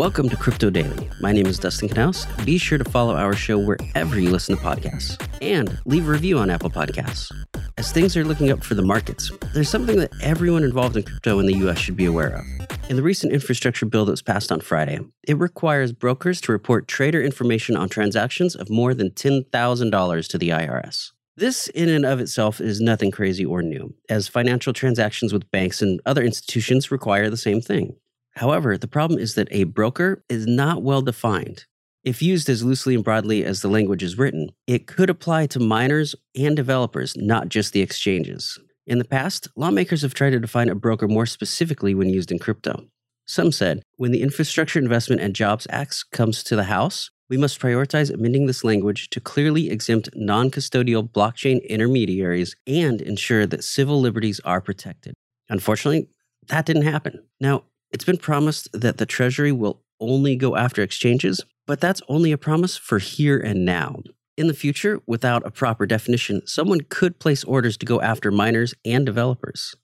Welcome to Crypto Daily. My name is Dustin Knaus. Be sure to follow our show wherever you listen to podcasts and leave a review on Apple Podcasts. As things are looking up for the markets, there's something that everyone involved in crypto in the US should be aware of. In the recent infrastructure bill that was passed on Friday, it requires brokers to report trader information on transactions of more than $10,000 to the IRS. This, in and of itself, is nothing crazy or new, as financial transactions with banks and other institutions require the same thing. However, the problem is that a broker is not well defined. If used as loosely and broadly as the language is written, it could apply to miners and developers, not just the exchanges. In the past, lawmakers have tried to define a broker more specifically when used in crypto. Some said, when the Infrastructure Investment and Jobs Act comes to the House, we must prioritize amending this language to clearly exempt non custodial blockchain intermediaries and ensure that civil liberties are protected. Unfortunately, that didn't happen. Now, it's been promised that the Treasury will only go after exchanges, but that's only a promise for here and now. In the future, without a proper definition, someone could place orders to go after miners and developers.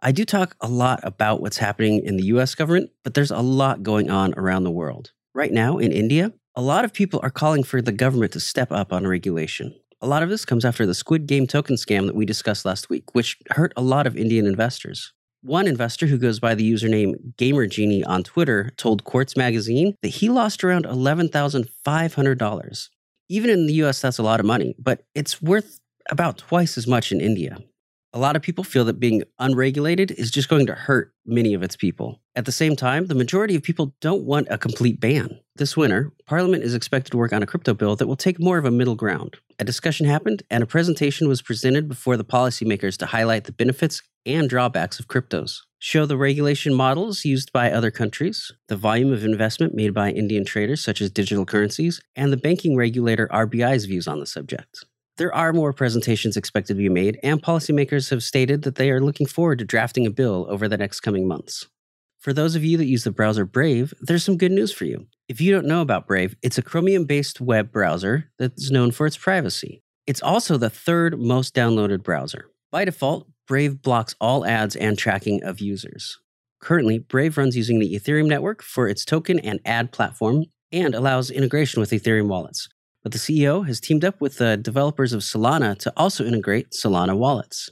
I do talk a lot about what's happening in the US government, but there's a lot going on around the world. Right now, in India, a lot of people are calling for the government to step up on regulation. A lot of this comes after the Squid Game token scam that we discussed last week, which hurt a lot of Indian investors. One investor who goes by the username GamerGenie on Twitter told Quartz Magazine that he lost around $11,500. Even in the US, that's a lot of money, but it's worth about twice as much in India. A lot of people feel that being unregulated is just going to hurt many of its people. At the same time, the majority of people don't want a complete ban. This winter, Parliament is expected to work on a crypto bill that will take more of a middle ground. A discussion happened, and a presentation was presented before the policymakers to highlight the benefits and drawbacks of cryptos, show the regulation models used by other countries, the volume of investment made by Indian traders such as digital currencies, and the banking regulator RBI's views on the subject. There are more presentations expected to be made, and policymakers have stated that they are looking forward to drafting a bill over the next coming months. For those of you that use the browser Brave, there's some good news for you. If you don't know about Brave, it's a Chromium based web browser that's known for its privacy. It's also the third most downloaded browser. By default, Brave blocks all ads and tracking of users. Currently, Brave runs using the Ethereum network for its token and ad platform and allows integration with Ethereum wallets. But the CEO has teamed up with the developers of Solana to also integrate Solana wallets.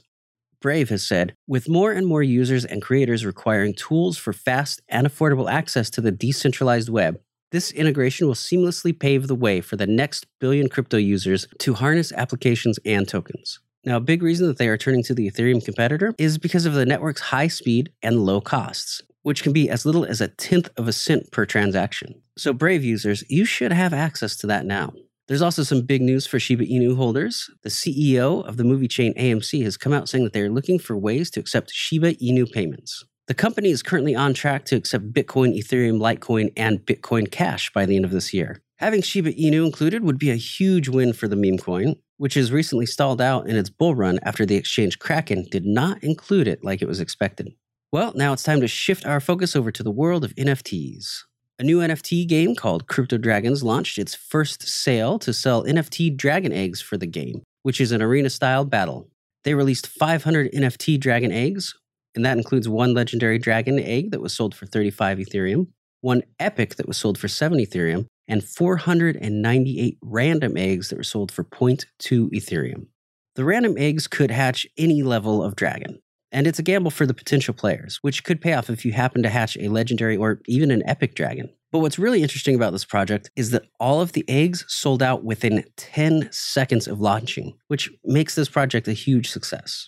Brave has said, with more and more users and creators requiring tools for fast and affordable access to the decentralized web, this integration will seamlessly pave the way for the next billion crypto users to harness applications and tokens. Now, a big reason that they are turning to the Ethereum competitor is because of the network's high speed and low costs, which can be as little as a tenth of a cent per transaction. So, Brave users, you should have access to that now. There's also some big news for Shiba Inu holders. The CEO of the movie chain AMC has come out saying that they are looking for ways to accept Shiba Inu payments. The company is currently on track to accept Bitcoin, Ethereum, Litecoin, and Bitcoin Cash by the end of this year. Having Shiba Inu included would be a huge win for the meme coin, which has recently stalled out in its bull run after the exchange Kraken did not include it like it was expected. Well, now it's time to shift our focus over to the world of NFTs. A new NFT game called Crypto Dragons launched its first sale to sell NFT dragon eggs for the game, which is an arena style battle. They released 500 NFT dragon eggs, and that includes one legendary dragon egg that was sold for 35 Ethereum, one epic that was sold for 7 Ethereum, and 498 random eggs that were sold for 0.2 Ethereum. The random eggs could hatch any level of dragon. And it's a gamble for the potential players, which could pay off if you happen to hatch a legendary or even an epic dragon. But what's really interesting about this project is that all of the eggs sold out within 10 seconds of launching, which makes this project a huge success.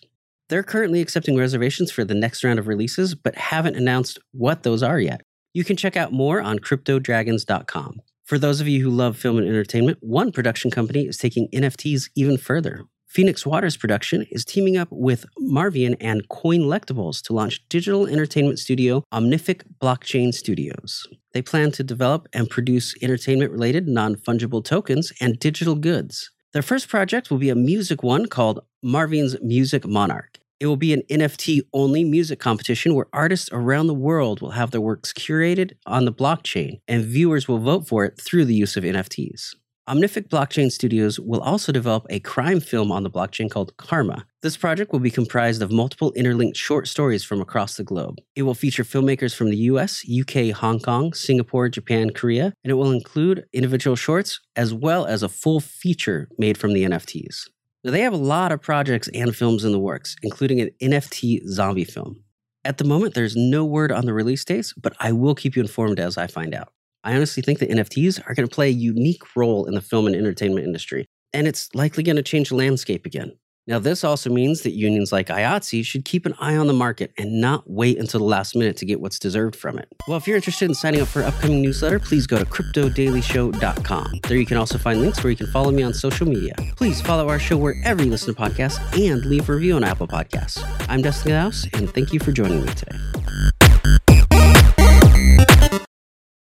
They're currently accepting reservations for the next round of releases, but haven't announced what those are yet. You can check out more on cryptodragons.com. For those of you who love film and entertainment, one production company is taking NFTs even further. Phoenix Waters Production is teaming up with Marvion and Coinllectibles to launch digital entertainment studio Omnific Blockchain Studios. They plan to develop and produce entertainment related non fungible tokens and digital goods. Their first project will be a music one called Marvin's Music Monarch. It will be an NFT only music competition where artists around the world will have their works curated on the blockchain and viewers will vote for it through the use of NFTs. Omnific Blockchain Studios will also develop a crime film on the blockchain called Karma This project will be comprised of multiple interlinked short stories from across the globe. It will feature filmmakers from the US, UK, Hong Kong, Singapore, Japan, Korea, and it will include individual shorts as well as a full feature made from the NFTs. Now, they have a lot of projects and films in the works, including an NFT zombie film. At the moment, there's no word on the release dates, but I will keep you informed as I find out. I honestly think that NFTs are going to play a unique role in the film and entertainment industry, and it's likely going to change the landscape again. Now, this also means that unions like IATSE should keep an eye on the market and not wait until the last minute to get what's deserved from it. Well, if you're interested in signing up for an upcoming newsletter, please go to cryptodailyshow.com. There you can also find links where you can follow me on social media. Please follow our show wherever you listen to podcasts and leave a review on Apple Podcasts. I'm Dustin Knaus, and thank you for joining me today.